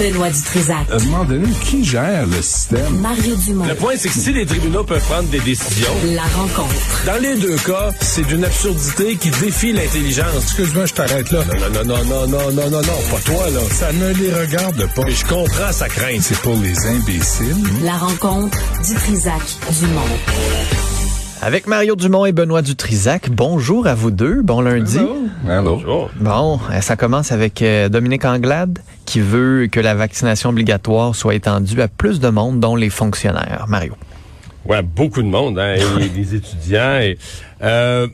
Benoît Dutrisac. À un moment donné, qui gère le système? Mario Dumont. Le point, c'est que si les tribunaux peuvent prendre des décisions, La rencontre. dans les deux cas, c'est d'une absurdité qui défie l'intelligence. Excuse-moi, je t'arrête là. Non, non, non, non, non, non, non, non, pas toi, là. Ça ne les regarde pas. Mais je comprends sa crainte. C'est pour les imbéciles. La rencontre Dutrisac Dumont. Avec Mario Dumont et Benoît Dutrisac, bonjour à vous deux, bon lundi. Allô? Oh. Bon, euh, ça commence avec euh, Dominique Anglade qui veut que la vaccination obligatoire soit étendue à plus de monde, dont les fonctionnaires. Mario. Ouais, beaucoup de monde, hein, et des étudiants. Et, euh,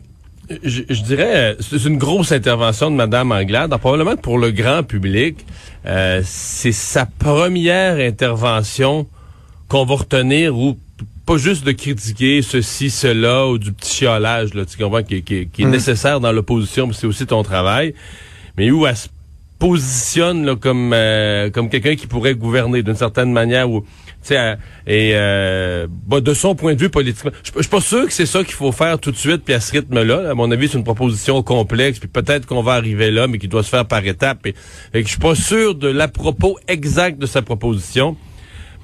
je, je dirais, c'est une grosse intervention de Madame Anglade. Alors, probablement pour le grand public, euh, c'est sa première intervention qu'on va retenir ou pas juste de critiquer ceci, cela ou du petit chiolage, là, tu comprends, qui, qui- qui est Mm. nécessaire dans l'opposition, que c'est aussi ton travail, mais où elle se positionne là, comme euh, comme quelqu'un qui pourrait gouverner d'une certaine manière ou sais elle- et euh, bah, de son point de vue politiquement. Je suis pas sûr que c'est ça qu'il faut faire tout de suite puis à ce rythme là. À mon avis c'est une proposition complexe puis peut-être qu'on va arriver là mais qui doit se faire par étapes et, je suis pas sûr de l'à propos exact de sa proposition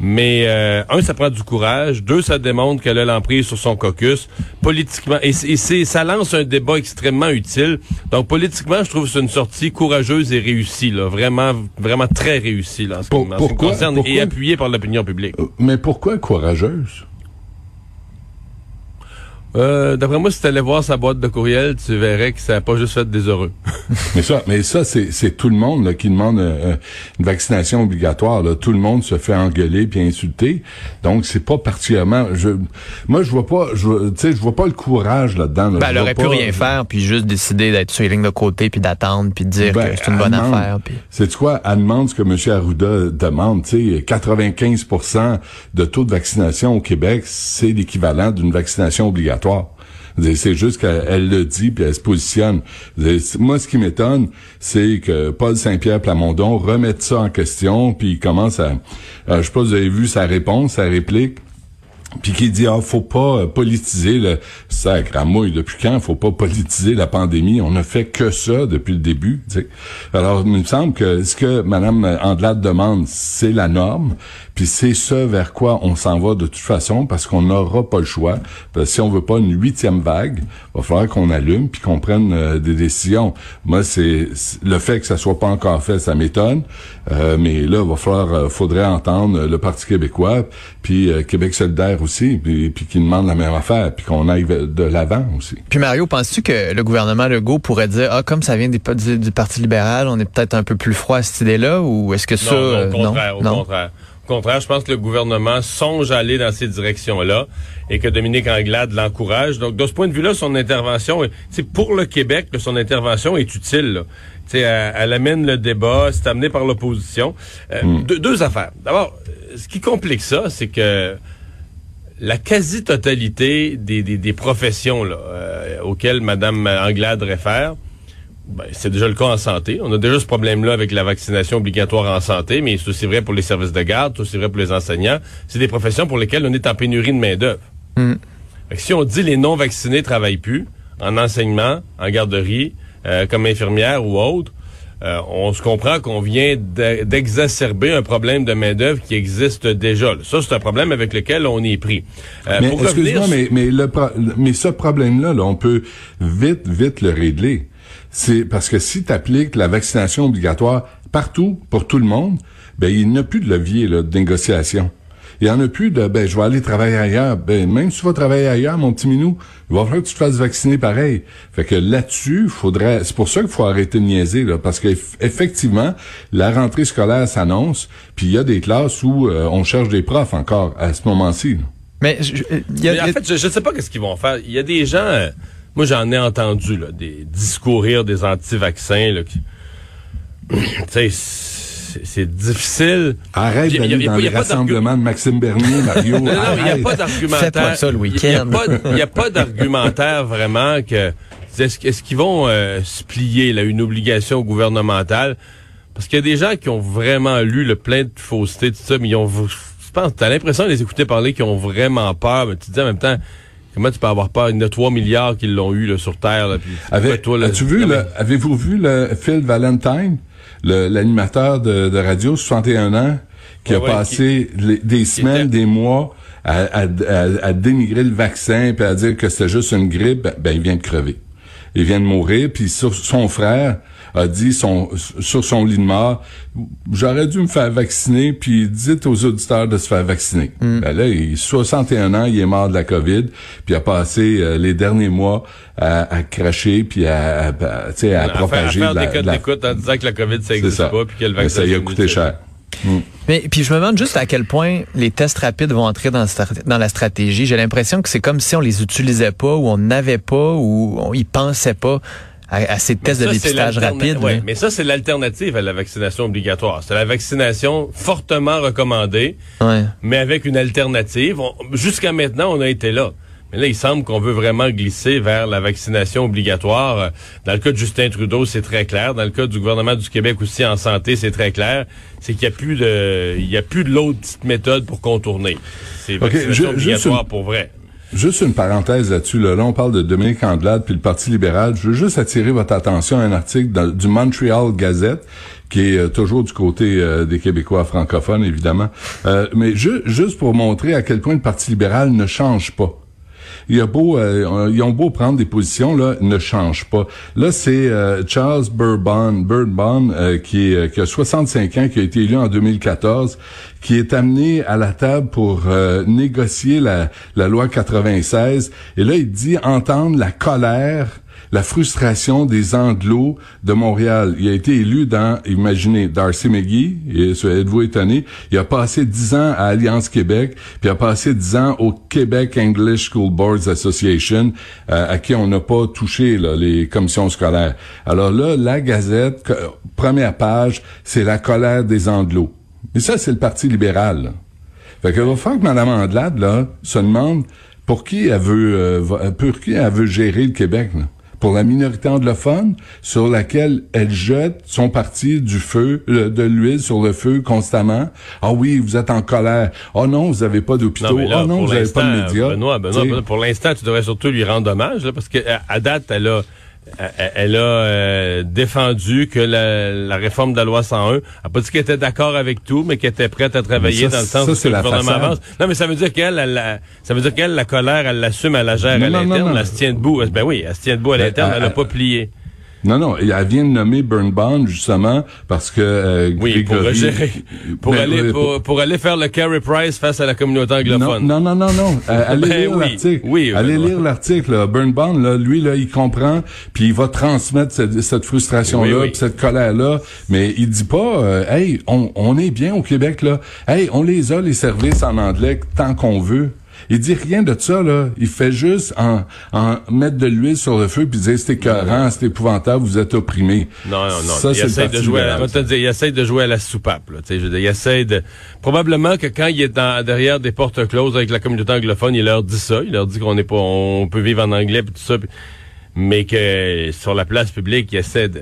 mais euh, un, ça prend du courage. Deux, ça démontre qu'elle a l'emprise sur son caucus. Politiquement, et, c'est- et ça lance un débat extrêmement utile. Donc politiquement, je trouve que c'est une sortie courageuse et réussie, là, vraiment, vraiment très réussie là, en ce, Pour- qui- en ce qui me pourquoi- concerne, pourquoi- et appuyée par l'opinion publique. Euh, Mais pourquoi courageuse? Euh, d'après moi, si tu allais voir sa boîte de courriel, tu verrais que ça n'a pas juste fait des heureux. mais ça, mais ça, c'est, c'est tout le monde là, qui demande euh, une vaccination obligatoire. Là. Tout le monde se fait engueuler puis insulter. Donc, c'est pas particulièrement. Je, moi, je vois pas. Je, vois- tu sais, je vois pas le courage là-dedans. là. Ben, elle aurait pu rien faire, puis juste décider d'être sur les lignes de côté, puis d'attendre, puis de dire Ben, que c'est une bonne demande- affaire. Puis... C'est quoi? Elle demande ce que M. Arruda demande. Tu sais, 95% de taux de vaccination au Québec, c'est l'équivalent d'une vaccination obligatoire. C'est- juste qu'elle elle le dit puis elle se positionne. Moi, ce qui m'étonne, c'est que Paul Saint-Pierre Plamondon remette ça en question puis il commence à... euh, je sais pas si vous avez vu sa réponse, sa réplique puis qui dit ah faut pas euh, politiser le sacre à mouille depuis quand? Faut pas politiser la pandémie. On a fait que ça depuis le début alors il me semble que ce que madame Andelade demande c'est la norme? Puis c'est ce vers quoi on s'en va de toute façon parce qu'on n'aura pas le choix. Parce que si on veut pas une huitième vague va falloir qu'on allume puis qu'on prenne euh, des décisions. Moi c'est le fait que ça soit pas encore fait ça m'étonne. Euh, mais là va falloir euh, faudrait entendre euh, le Parti québécois puis euh, Québec solidaire aussi, puis, puis qui demande la même affaire, puis qu'on aille de l'avant aussi. Puis Mario, penses-tu que le gouvernement Legault pourrait dire, ah, comme ça vient du, du, du Parti libéral, on est peut-être un peu plus froid à cette idée-là, ou est-ce que ça... non, non, euh, au contraire, au non? contraire. Au contraire, je pense que le gouvernement songe à aller dans ces directions-là et que Dominique Anglade l'encourage. Donc, de ce point de vue-là, son intervention, c'est pour le Québec, là, son intervention est utile. Là. Tu sais, Elle, elle amène le débat, c'est amené par l'opposition. Euh, deux, deux affaires. D'abord, euh, ce qui complique ça, c'est que la quasi-totalité des, des, des professions là, euh, auxquelles Mme Anglade réfère, ben, c'est déjà le cas en santé. On a déjà ce problème-là avec la vaccination obligatoire en santé, mais c'est aussi vrai pour les services de garde, c'est aussi vrai pour les enseignants. C'est des professions pour lesquelles on est en pénurie de main-d'œuvre. Mm. Que Si on dit les non-vaccinés travaillent plus, en enseignement, en garderie, euh, comme infirmière ou autre, euh, on se comprend qu'on vient d'e- d'exacerber un problème de main-d'œuvre qui existe déjà. Ça, c'est un problème avec lequel on est pris. Euh, mais excuse-moi, mais, mais, le pro- mais ce problème-là, là, on peut vite, vite le régler. C'est parce que si tu appliques la vaccination obligatoire partout, pour tout le monde, ben il n'y a plus de levier là, de négociation. Il y en a plus de ben je vais aller travailler ailleurs. Ben même si tu vas travailler ailleurs, mon petit minou, il va falloir que tu te fasses vacciner pareil. Fait que là-dessus, faudrait. C'est pour ça qu'il faut arrêter de niaiser, là, parce qu'effectivement, la rentrée scolaire s'annonce, puis il y a des classes où euh, on cherche des profs encore à ce moment-ci. là. Mais je- y a- Mais en fait, je ne sais pas qu'est-ce qu'ils vont faire. Il y a des gens, euh, moi j'en ai entendu là, des discourir des anti-vaccins. Là, qui, tu sais, c'est difficile. Arrête Il y a- il y d'aller dans les rassemblements de Maxime Bernier, Mario. Non, il n'y a pas d'argumentaire. Faites-moi ça le Il week-end. n'y a pas d'argumentaire vraiment que. Est-ce, qu'ils vont euh, se plier là, une obligation gouvernementale? Parce qu'il y a des gens qui ont vraiment lu le plein de fausseté, tout ça, mais ils ont. Je pense, t'as l'impression de les écouter parler qui ont vraiment peur, mais tu te dis en même temps. Comment tu peux avoir peur? Il y en a 3 milliards qui l'ont eu là, sur Terre. Là, puis, Avec- toi, là, as-tu vu, avez-vous vu le Phil Valentine, le- l'animateur de, de radio, 61 ans, qui Ouais, a ouais, passé les- des semaines, était- des mois à, à- à- à dénigrer le vaccin puis à dire que c'était juste une grippe, ben, ben, il vient de crever. Il vient de mourir, puis son frère a dit son, sur son lit de mort, j'aurais dû me faire vacciner, puis dites aux auditeurs de se faire vacciner. Ben là, il 61 ans, il est mort de la COVID, puis il a passé euh, les derniers mois à, à cracher, puis à, à, à, tu sais, à à faire, à propager faire de la- des codes de la- d'écoute en disant que la COVID, ça n'existe pas, puis que le Mais vaccin ça y a coûté cher. Mais puis je me demande juste à quel point les tests rapides vont entrer dans, dans la stratégie. J'ai l'impression que c'est comme si on les utilisait pas ou on n'avait pas ou on y pensait pas à, à ces tests de Ça, dépistage rapide. ouais, mais ça, c'est l'alternative à la vaccination obligatoire. C'est la vaccination fortement recommandée, Ouais. mais avec une alternative. Jusqu'à maintenant, on a été là. Mais là, il semble qu'on veut vraiment glisser vers la vaccination obligatoire. Dans le cas de Justin Trudeau, c'est très clair. Dans le cas du gouvernement du Québec aussi en santé, c'est très clair. C'est qu'il n'y a plus de, il y a plus de l'autre petite méthode pour contourner. C'est vaccination juste obligatoire pour vrai. Juste une parenthèse là-dessus. Là, Là, on parle de Dominique Andelade puis le Parti libéral. Je veux juste attirer votre attention à un article du Montreal Gazette qui est euh, toujours du côté euh, des Québécois francophones, évidemment. Euh, mais ju- juste pour montrer à quel point le Parti libéral ne change pas. Il a beau, euh, ils ont beau prendre des positions, là, ne change pas. Là, c'est euh, Charles Bourbon, Bourbon euh, qui, est, qui a 65 ans, qui a été élu en 2014, qui est amené à la table pour négocier la, la loi 96. Et là, il dit entendre la colère la frustration des Anglos de Montréal. Il a été élu dans, imaginez, Darcy McGee, êtes-vous étonné, il a passé dix ans à Alliance Québec, puis il a passé dix ans au Québec English School Boards Association, euh, à qui on n'a pas touché les commissions scolaires. Alors là, la Gazette, première page, c'est la colère des Anglos. Et ça, c'est le Parti libéral. là. Fait que va falloir que Mme Andelade, là, se demande pour qui elle veut, euh, pour qui elle veut gérer le Québec, là. Pour la minorité anglophone, sur laquelle elle jette son parti du feu, euh, de l'huile sur le feu constamment. Ah oui, vous êtes en colère. Oh non, vous avez pas d'hôpitaux. oh non, vous avez pas de médias. Benoît, Benoît. Benoît, pour l'instant, tu devrais surtout lui rendre hommage, là, parce que à, à date, elle a, elle, a euh, défendu que la, la réforme de la loi 101, elle a pas dit qu'elle était d'accord avec tout, mais qu'elle était prête à travailler ça, dans le sens ça, où le la gouvernement façade. avance. Non, mais ça veut dire qu'elle, elle, ça veut dire qu'elle, la colère, elle l'assume, elle la gère Non, à l'interne, elle se tient debout. Ben oui, elle se tient debout à Ben, l'interne, elle n'a pas plié. Non, non, elle vient de nommer Burnbond, justement, parce que... euh, Oui, pour gérer, pour Ben, aller, pour, pour aller faire le carry price face à la communauté Non, anglophone. non, non, non, non. Euh, allez Ben lire oui, l'article. oui, allez lire l'article. là. Burnbaum, là, lui, là, il comprend, puis il va transmettre cette, oui. puis cette colère-là. Mais il dit pas, euh, hey, on, on est bien au Québec là. Hey, on les a les services en anglais tant qu'on veut. Il dit rien de ça, là. Il fait juste en, en mettre de l'huile sur le feu puis dire c'est écœurant, c'est épouvantable, vous êtes opprimés. Non, non, non. Ça, il essaie de jouer. À, te dire, il essaie de jouer à la soupape. Là, je veux dire, il essaie de. Probablement que quand il est dans- derrière des portes closes avec la communauté anglophone, il leur dit ça. Il leur dit qu'on est pas, on peut vivre en anglais puis tout ça. puis- mais que sur la place publique, il essaie de.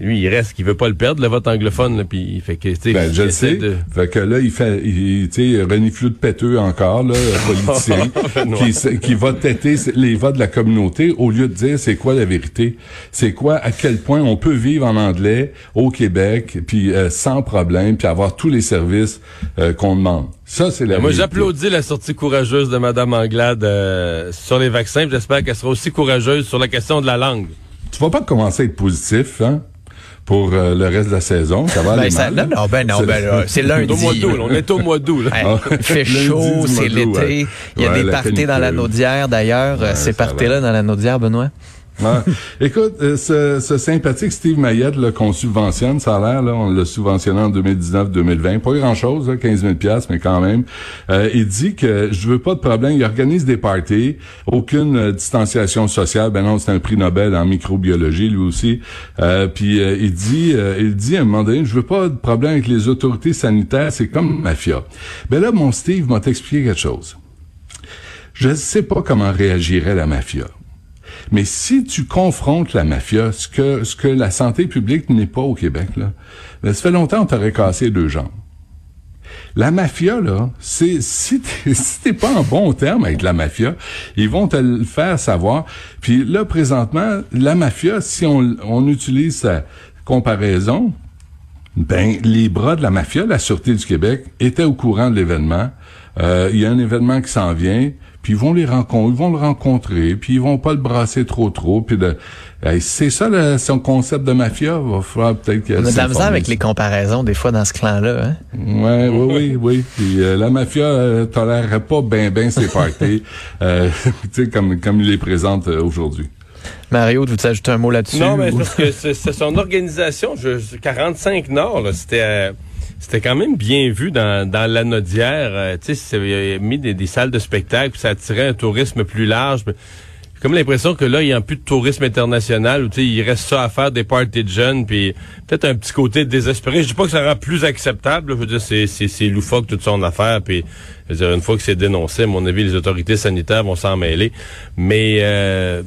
Lui, il reste, qu'il veut pas le perdre, le vote anglophone. Là, puis il fait que, tu sais, Ben, je le sais. de- Fait que là, il fait, il, tu sais, de péteux encore, là, politicien, Benoît. qui, qui va têter les votes de la communauté au lieu de dire c'est quoi la vérité. C'est quoi, à quel point on peut vivre en anglais au Québec, puis euh, sans problème, puis avoir tous les services euh, qu'on demande. Ça, c'est la Moi, j'applaudis la sortie courageuse de Mme Anglade euh, sur les vaccins. J'espère qu'elle sera aussi courageuse sur la question de la langue. Tu vas pas commencer à être positif, hein, pour euh, le reste de la saison. Ça va aller Ben, ça- mal. non, non, ben non, C'est- ben là, c'est On est lundi. au mois d'août, on est au mois d'août. il fait lundi chaud, c'est l'été. ouais. Il y a Ouais, des parties dans la. Naudière, d'ailleurs. Ouais, Ces parties-là dans la Naudière, Benoît? Ouais. Écoute, euh, ce, ce sympathique Steve Mayette là, qu'on subventionne, ça a l'air, là, on l'a subventionné en 2019-2020, pas grand-chose, là, 15 000 piastres, mais quand même. Euh, il dit que je veux pas de problème, il organise des parties, aucune euh, distanciation sociale. Ben non, c'est un prix Nobel en microbiologie, lui aussi. Euh, puis euh, il dit, euh, il dit à un moment donné, je veux pas de problème avec les autorités sanitaires, c'est comme mafia. Ben là, mon Steve m'a expliqué quelque chose. Je ne sais pas comment réagirait la mafia. Mais si tu confrontes la mafia, ce que, ce que la santé publique n'est pas au Québec, là, ben, ça fait longtemps qu'on t'aurait cassé deux jambes. La mafia, là, c'est si t'es si pas en bon terme avec la mafia, ils vont te le faire savoir. Puis là, présentement, la mafia, si on, on utilise sa comparaison, ben les bras de la mafia, la Sûreté du Québec, étaient au courant de l'événement. Euh, Il y a un événement qui s'en vient, puis ils vont les rencontrer, ils vont le rencontrer, puis ils vont pas le brasser trop trop, puis de, c'est ça le, son concept de mafia. Va falloir peut-être que On a de la misère avec les comparaisons des fois dans ce clan-là. Hein? Ouais, oui, oui, oui. Puis euh, la mafia euh, tolérerait pas ben ben ses parties, euh, tu sais, comme comme il les présente euh, aujourd'hui. Mario, tu veux ajouter un mot là-dessus? Non, mais ou- parce que c'est c'est son organisation, je, 45 Nord, là, c'était euh, c'était quand même bien vu dans, dans l'anodière. Euh, tu sais, mis des, salles de spectacle, puis ça attirait un tourisme plus large. comme l'impression que là, il n'y a plus de tourisme international, où tu sais, il reste ça à faire des parties de jeunes, puis peut-être un petit côté désespéré. Je dis pas que ça rend plus acceptable, je veux dire, c'est loufoque toute son affaire, puis je veux dire, une fois que c'est dénoncé, à mon avis, les autorités sanitaires vont s'en mêler. Mais... Euh,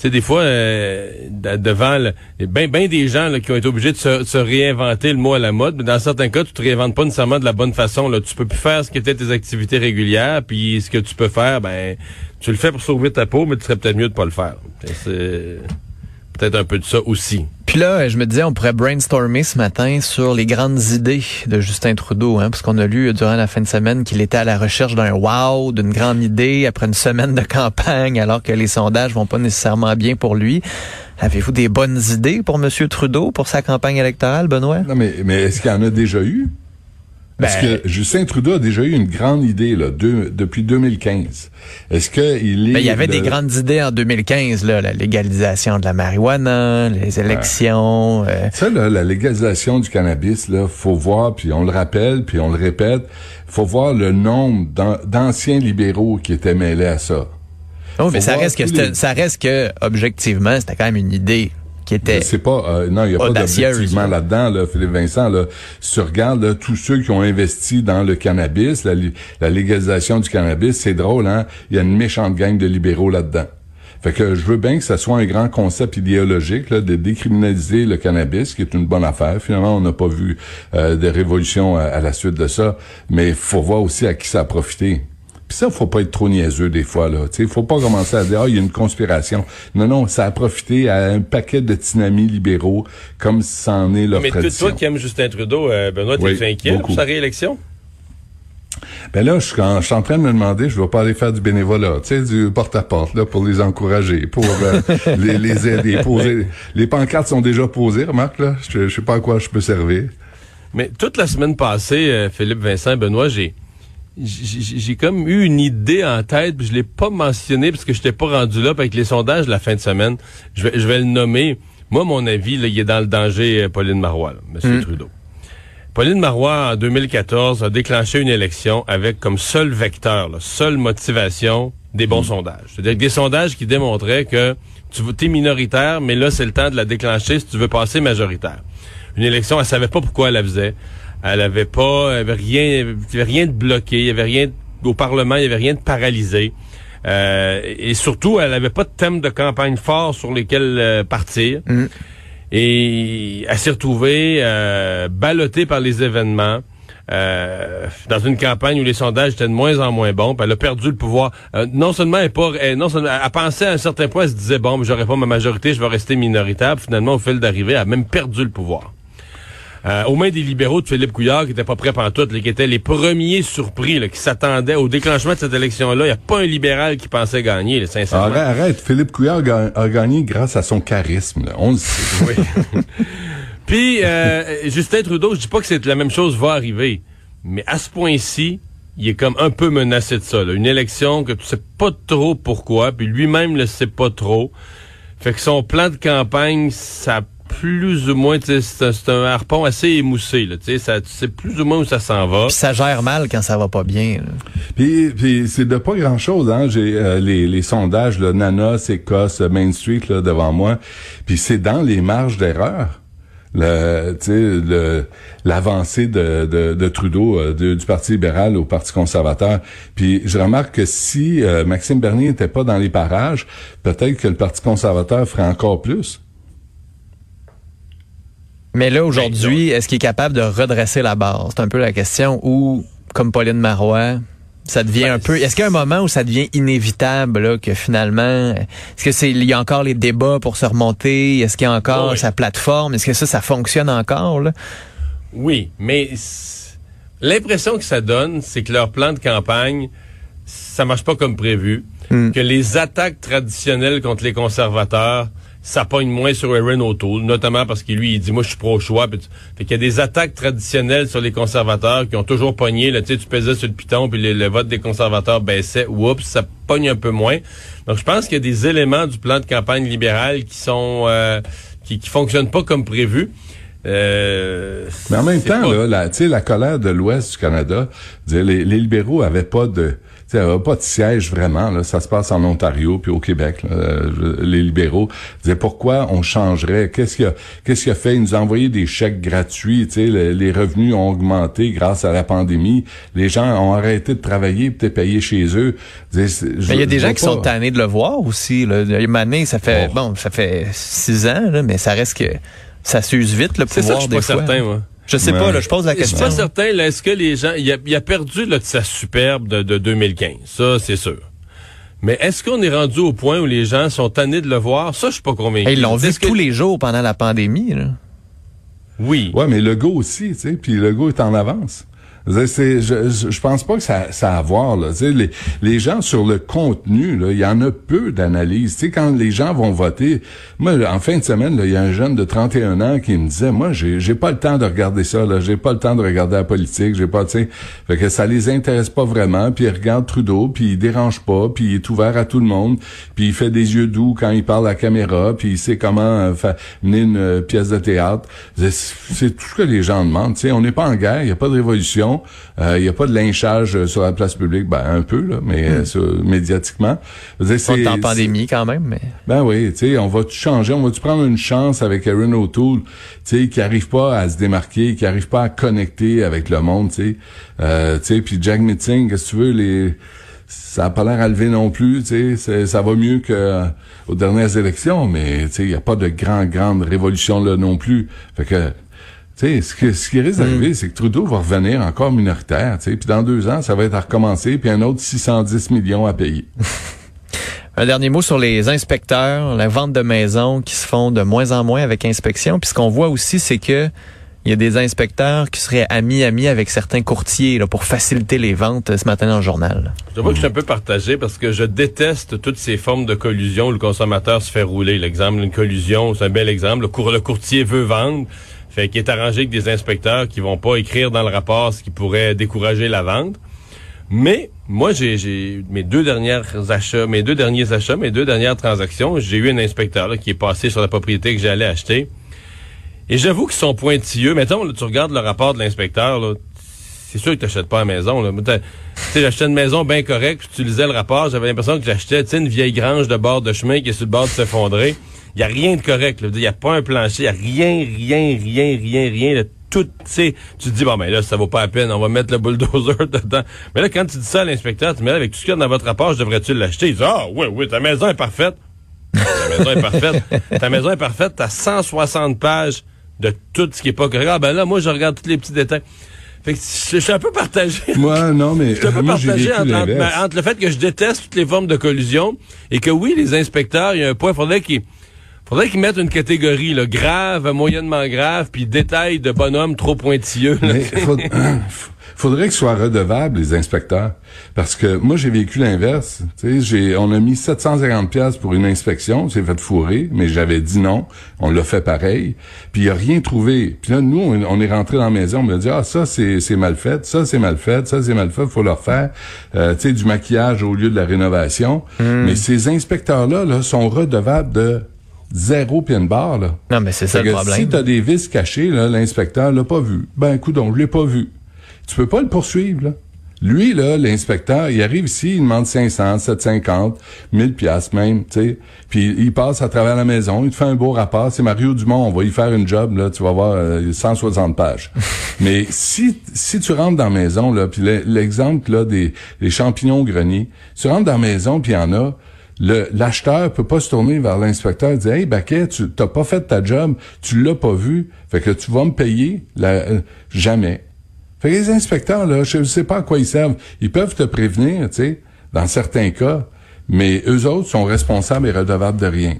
tu sais, des fois, euh, de- devant le- ben, ben des gens là, qui ont été obligés de se, se réinventer le mot à la mode, mais dans certains cas, tu te réinventes pas nécessairement de la bonne façon. Là. Tu peux plus faire ce qui était tes activités régulières, puis ce que tu peux faire, ben tu le fais pour sauver ta peau, mais tu serais peut-être mieux de pas le faire. Peut-être un peu de ça aussi. Puis là, je me disais, on pourrait brainstormer ce matin sur les grandes idées de Justin Trudeau, hein, parce qu'on a lu durant la fin de semaine qu'il était à la recherche d'un wow, d'une grande idée après une semaine de campagne, alors que les sondages vont pas nécessairement bien pour lui. Avez-vous des bonnes idées pour M. Trudeau pour sa campagne électorale, Benoît? Non, mais, mais est-ce qu'il y en a déjà eu? Est-ce Ben- que Justin Trudeau a déjà eu une grande idée là, depuis 2015? Est-ce qu'il est... Ben, il y avait de- des grandes idées en 2015, là, la légalisation de la marijuana, les élections. euh, Ça, là, la légalisation du cannabis, là, faut voir, puis on le rappelle, puis on le répète, faut voir le nombre d'an- d'anciens libéraux qui étaient mêlés à ça. Oh, mais ça reste que les- ça reste que objectivement, c'était quand même une idée qui était C'est pas, euh, non, il n'y a pas d'objectivement là-dedans, là, Philippe Vincent. Là, regardes là, tous ceux qui ont investi dans le cannabis, la, li- la légalisation du cannabis, c'est drôle, hein? Il y a une méchante gang de libéraux là-dedans. Fait que je veux bien que ça soit un grand concept idéologique là, de décriminaliser le cannabis, qui est une bonne affaire. Finalement, on n'a pas vu euh, de révolution à, à la suite de ça, mais faut voir aussi à qui ça a profité. Puis ça, faut pas être trop niaiseux des fois là. Tu faut pas commencer à dire ah il y a une conspiration. Non non, ça a profité à un paquet de tinamis libéraux comme c'en est leur mais tradition. toi qui aimes Justin Trudeau, euh, Benoît, t'es Oui, inquiet beaucoup. pour sa réélection? Ben là, je suis, en, je suis en train de me demander, je vais pas aller faire du bénévolat, tu sais, du porte-à-porte, là, pour les encourager, pour euh, les, les aider, poser. Les pancartes sont déjà posées, remarque, là. Je, je sais pas à quoi je peux servir. Mais toute la semaine passée, euh, Philippe Vincent Benoît, j'ai j'ai comme eu une idée en tête, puis je l'ai pas mentionné parce que je n'étais pas rendu là avec les sondages de la fin de semaine. Je vais, je vais le nommer. Moi, mon avis, là, il est dans le danger, euh, Pauline Marois, M. Trudeau. Pauline Marois, en 2014, a déclenché une élection avec comme seul vecteur, là, seule motivation, des bons sondages. C'est-à-dire que des sondages qui démontraient que tu es minoritaire, mais là, c'est le temps de la déclencher si tu veux passer majoritaire. Une élection, elle savait pas pourquoi elle la faisait. Elle avait pas, elle avait rien, il y avait rien de bloqué, il y avait rien au Parlement, il y avait rien de paralysé. Euh, et surtout, elle avait pas de thème de campagne fort sur lesquels euh, partir. Et elle s'est retrouvée euh, ballottée par les événements. euh, dans une campagne où les sondages étaient de moins en moins bons, puis elle a perdu le pouvoir. Euh, non seulement elle, pas, elle- non seulement elle pensait à un certain point, elle se disait bon, j'aurai pas ma majorité, je vais rester minoritaire. Puis finalement, au fil d'arrivée, elle a même perdu le pouvoir. Euh, aux mains des libéraux de Philippe Couillard, qui n'étaient pas prêts pantoute, là, qui étaient les premiers surpris, là, qui s'attendaient au déclenchement de cette élection-là. Il n'y a pas un libéral qui pensait gagner, là, sincèrement. Arrête, arrête. Philippe Couillard ga- a gagné grâce à son charisme, là. On le sait. Oui. Puis, euh, Justin Trudeau, je dis pas que c'est la même chose va arriver, mais à ce point-ci, il est comme un peu menacé de ça. là. Une élection que tu sais pas trop pourquoi, puis lui-même le sait pas trop. Fait que son plan de campagne, ça plus ou moins, tu sais, c'est un, c'est un harpon assez émoussé, là, tu sais, ça- tu sais plus ou moins où ça s'en va. Puis ça gère mal quand ça va pas bien. là. Puis, puis c'est de pas grand chose, hein. J'ai euh, les, les sondages, là, Nanos, Écosse, Main Street là devant moi. Puis c'est dans les marges d'erreur. Le, tu sais, le, l'avancée de, de, de Trudeau euh, de- du Parti libéral au Parti conservateur. Puis je remarque que si euh, Maxime Bernier n'était pas dans les parages, peut-être que le Parti conservateur ferait encore plus. Mais là, aujourd'hui, est-ce qu'il est capable de redresser la barre? C'est un peu la question. Ou, comme Pauline Marois, ça devient Ben, un peu... Est-ce qu'il y a un moment où ça devient inévitable, là, que finalement... Est-ce que c'est il y a encore les débats pour se remonter? Est-ce qu'il y a encore Oui. sa plateforme? Est-ce que ça, ça fonctionne encore, là? Oui, mais l'impression que ça donne, c'est que leur plan de campagne, ça marche pas comme prévu, Hmm. que les attaques traditionnelles contre les conservateurs, ça pogne moins sur Aaron O'Toole, notamment parce qu'il lui, il dit, moi, je suis pro-choix. Fait qu'il y a des attaques traditionnelles sur les conservateurs qui ont toujours pogné, là, tu sais, tu pesais sur le piton, puis le, le vote des conservateurs baissait. Oups, ça pogne un peu moins. Donc, je pense qu'il y a des éléments du plan de campagne libéral qui sont, euh, qui, qui fonctionnent pas comme prévu. Euh, Mais en même temps, pas- là, la, tu sais, la colère de l'Ouest du Canada, les, les libéraux avaient pas de, tu sais, avaient pas de siège vraiment. Là, ça se passe en Ontario puis au Québec. là, euh, les libéraux disaient pourquoi on changerait? Qu'est-ce qu'il a, qu'est-ce qu'il a fait? Il nous a envoyé des chèques gratuits. Tu sais, le- les revenus ont augmenté grâce à la pandémie. Les gens ont arrêté de travailler, peut-être payer chez eux. Il y a des gens qui sont tannés de le voir aussi. Là. Il y a une année, ça fait Oh. bon, ça fait six ans, là, mais ça reste que ça s'use vite le C'est ça, pouvoir je suis des pas fois. certain, moi. Je sais Ouais. pas, là, je pose la Je suis question. pas certain, là, est-ce que les gens, il a, il a perdu là, de sa superbe de, de 2015, ça c'est sûr. Mais est-ce qu'on est rendu au point où les gens sont tannés de le voir? Ça, je suis pas convaincu. Et ils l'ont vu que- tous les jours pendant la pandémie. Là. Oui. Ouais, mais le go aussi, tu sais, puis le go est en avance. Je, pense pas que ça, ça a à voir. Là. Les, les gens sur le contenu, là, il y en a peu d'analyse. Tu sais, quand les gens vont voter, moi, en fin de semaine, là, il y a un jeune de 31 ans qui me disait, moi, j'ai, j'ai pas le temps de regarder ça. Là, j'ai pas le temps de regarder la politique. J'ai pas, tu fait que ça les intéresse pas vraiment. Puis il regarde Trudeau, puis il dérange pas, puis il est ouvert à tout le monde, puis il fait des yeux doux quand il parle à la caméra, puis il sait comment euh, faire mener une euh, pièce de théâtre. C'est, c'est tout ce que les gens demandent. Sais, on n'est pas en guerre, il n'y a pas de révolution, euh, il n'y a pas de lynchage euh, sur la place publique, ben un peu là, mais euh, sur- médiatiquement. C'est- en pandémie quand même, mais ben oui, tu sais, on va tout changer, on va tu prendre une chance avec Aaron O'Toole, tu sais, qui arrive pas à se démarquer, qui arrive pas à connecter avec le monde, tu sais? Euh, tu sais, puis Jack Meeting, qu'est-ce que tu veux, les ça a pas l'air à lever non plus, tu sais, ça va mieux que euh, aux dernières élections, mais tu sais, il y a pas de grande grande révolution là non plus. Fait que tu sais, ce, que- ce qui risque d'arriver, c'est que Trudeau va revenir encore minoritaire, tu sais, puis dans deux ans, ça va être à recommencer, puis un autre 610 millions à payer. un dernier mot sur les inspecteurs, la vente de maisons qui se font de moins en moins avec inspection. Puis ce qu'on voit aussi, c'est que il y a des inspecteurs qui seraient amis-amis avec certains courtiers là, pour faciliter les ventes ce matin dans le journal. Je vois que je suis un peu partagé parce que je déteste toutes ces formes de collusion où le consommateur se fait rouler. L'exemple d'une collusion, c'est un bel exemple. Le, cour- le courtier veut vendre, fait qu'il est arrangé avec des inspecteurs qui vont pas écrire dans le rapport ce qui pourrait décourager la vente. Mais moi, j'ai, mes deux dernières achats, mes deux derniers achats, mes deux dernières transactions, j'ai eu un inspecteur qui est passé sur la propriété que j'allais acheter. Et j'avoue qu'ils sont pointilleux. Mettons, là, tu regardes le rapport de l'inspecteur, c'est sûr que tu n'achètes pas la maison. Tu sais, j'achetais une maison bien correcte, puis tu lisais le rapport, j'avais l'impression que j'achetais une vieille grange de bord de chemin qui est sur le bord de s'effondrer. Il n'y a rien de correct. Il n'y a pas un plancher, il n'y a rien, rien, rien, rien, rien. Là, tout, tu sais, tu te dis, bon, ben là, ça vaut pas la peine, on va mettre le bulldozer dedans. Mais là, quand tu dis ça à l'inspecteur, tu me dis, avec tout ce qu'il y a dans votre rapport, je devrais-tu l'acheter? Il dit, ah, oui, oui, ta maison est parfaite. Ta maison est parfaite. Ta maison est parfaite. T'as 160 pages de tout ce qui est pas correct. Ah, ben là, moi, je regarde tous les petits détails. Fait que je, je suis un peu partagé. Moi, non, mais Je suis un peu moi, partagé entre, ben, entre le fait que je déteste toutes les formes de collusion et que oui, les inspecteurs, il y a un point, faudrait qu'ils faudrait qu'ils mettent une catégorie là, grave, moyennement grave, puis détail de bonhomme trop pointilleux. là. Mais faut- faudrait qu'ils soient redevables, les inspecteurs. Parce que moi, j'ai vécu l'inverse. Tu sais, j'ai, on a mis 750 pièces pour une inspection. C'est fait fourrer, mais j'avais dit non. On l'a fait pareil. Puis il a rien trouvé. Puis là, nous, on, on est rentré dans la maison. On m'a dit, ah, ça, c'est, c'est mal fait. Ça, c'est mal fait. Ça, c'est mal fait. Faut leur faire, euh, tu sais, du maquillage au lieu de la rénovation. Mais ces inspecteurs-là, là, sont redevables de Zéro de barre, là. Non, mais c'est ça le problème. Si t'as des vis cachées, là, l'inspecteur l'a pas vu. Ben, coudon, je l'ai pas vu. Tu peux pas le poursuivre, là. Lui, là, l'inspecteur, il arrive ici, il demande 500, 750, 1000 piastres même, tu sais. Puis il passe à travers la maison, il te fait un beau rapport. C'est Mario Dumont, on va y faire une job, là, tu vas voir, euh, 160 pages. Mais si si tu rentres dans la maison, là, puis le- l'exemple, là, des, des champignons au grenier, tu rentres dans la maison, puis il y en a, l'acheteur peut pas se tourner vers l'inspecteur et dire hey Baquet tu t'as pas fait ta job tu l'as pas vu fait que tu vas me payer euh, jamais. Les inspecteurs là je sais pas à quoi ils servent. Ils peuvent te prévenir tu sais. Dans certains cas mais eux autres sont responsables et redevables de rien.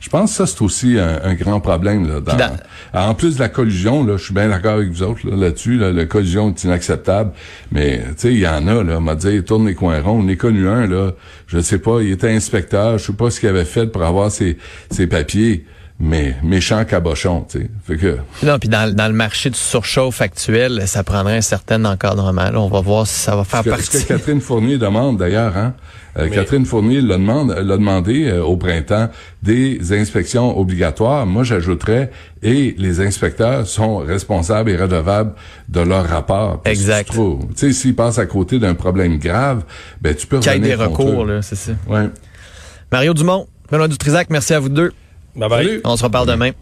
Je pense que ça, c'est aussi un, un grand problème. Là, dans- Dans- en plus de la collusion, là, je suis bien d'accord avec vous autres là, là-dessus. Là, la collusion est inacceptable. Mais tu sais, il y en a, là, on m'a dit, tourne les coins ronds. On est connu un, là, je sais pas, il était inspecteur, je sais pas ce qu'il avait fait pour avoir ses, ses papiers, mais méchant cabochon, tu sais. Fait que Non, puis dans, dans le marché du surchauffe actuel, ça prendrait un certain encadrement. Là, on va voir si ça va faire Ce que, partie. ce que Catherine Fournier demande d'ailleurs, hein? Euh, Catherine Fournier l'a demande, l'a demandé euh, au printemps des inspections obligatoires. Moi, j'ajouterais et les inspecteurs sont responsables et redevables de leur rapport. Que Exact. Tu sais, s'ils passent à côté d'un problème grave, ben tu peux Qu'il y ait des recours, eux. là, c'est ça. Ouais. Mario Dumont, Benoît Dutrisac, merci à vous deux. Bye bye. Salut. On se reparle demain.